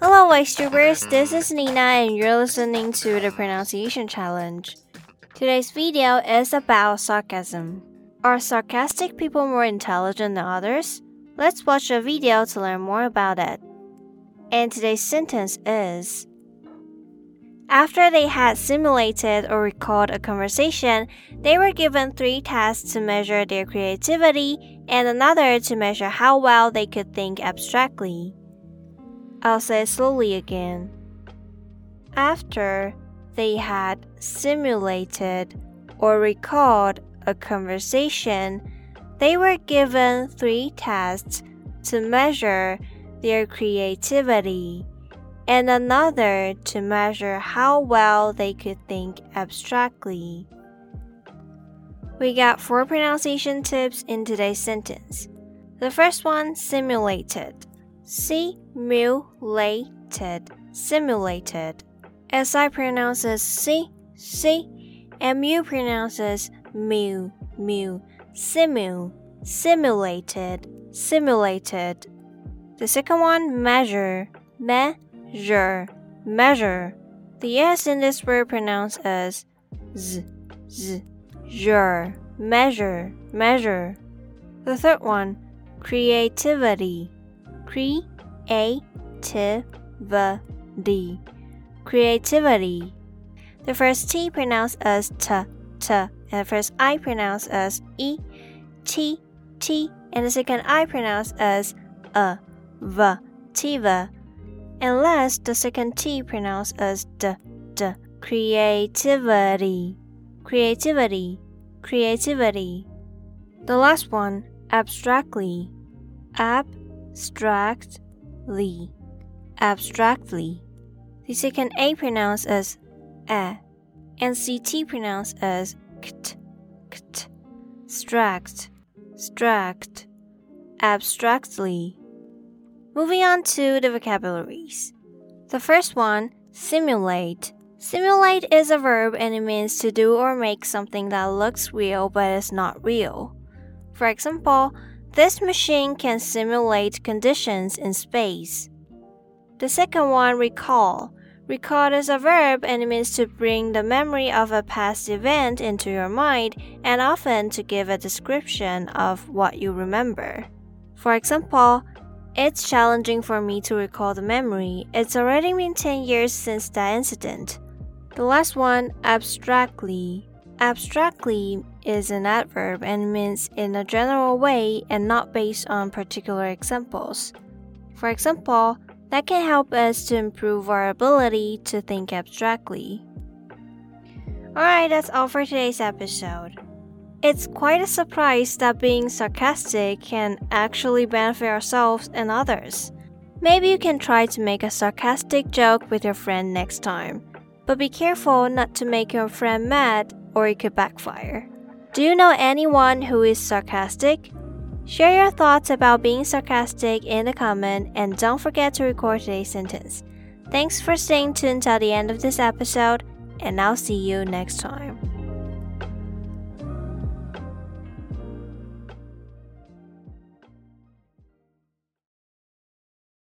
Hello, Voice This is Nina, and you're listening to the Pronunciation Challenge. Today's video is about sarcasm. Are sarcastic people more intelligent than others? Let's watch a video to learn more about it. And today's sentence is After they had simulated or recalled a conversation, they were given three tasks to measure their creativity and another to measure how well they could think abstractly. I'll say slowly again. After they had simulated or recalled a conversation, they were given three tasks to measure their creativity and another to measure how well they could think abstractly. We got four pronunciation tips in today's sentence. The first one simulated. Simulated. Simulated. As I pronounces C, C, and Mu pronounces mu, mu. Simu, simulated, simulated. The second one, measure, measure, measure. The S in this word pronounced as z, z, zher, measure, measure. The third one, creativity, cre, a, t, v, d, creativity. The first T pronounced as t, t, and the first I pronounced as e, t, t, and the second I pronounced as a, v, tiva. And last, the second T pronounced as d, d, creativity, creativity, creativity. The last one, abstractly, abstractly, abstractly. The second A pronounced as a, and CT pronounced as kt, kt, stract, abstractly. Moving on to the vocabularies. The first one, simulate. Simulate is a verb and it means to do or make something that looks real but is not real. For example, this machine can simulate conditions in space. The second one, recall. Recall is a verb and it means to bring the memory of a past event into your mind and often to give a description of what you remember. For example, it's challenging for me to recall the memory. It's already been 10 years since that incident. The last one, abstractly. Abstractly is an adverb and means in a general way and not based on particular examples. For example, that can help us to improve our ability to think abstractly. Alright, that's all for today's episode. It's quite a surprise that being sarcastic can actually benefit ourselves and others. Maybe you can try to make a sarcastic joke with your friend next time, but be careful not to make your friend mad or it could backfire. Do you know anyone who is sarcastic? Share your thoughts about being sarcastic in the comment and don't forget to record today's sentence. Thanks for staying tuned till the end of this episode, and I'll see you next time.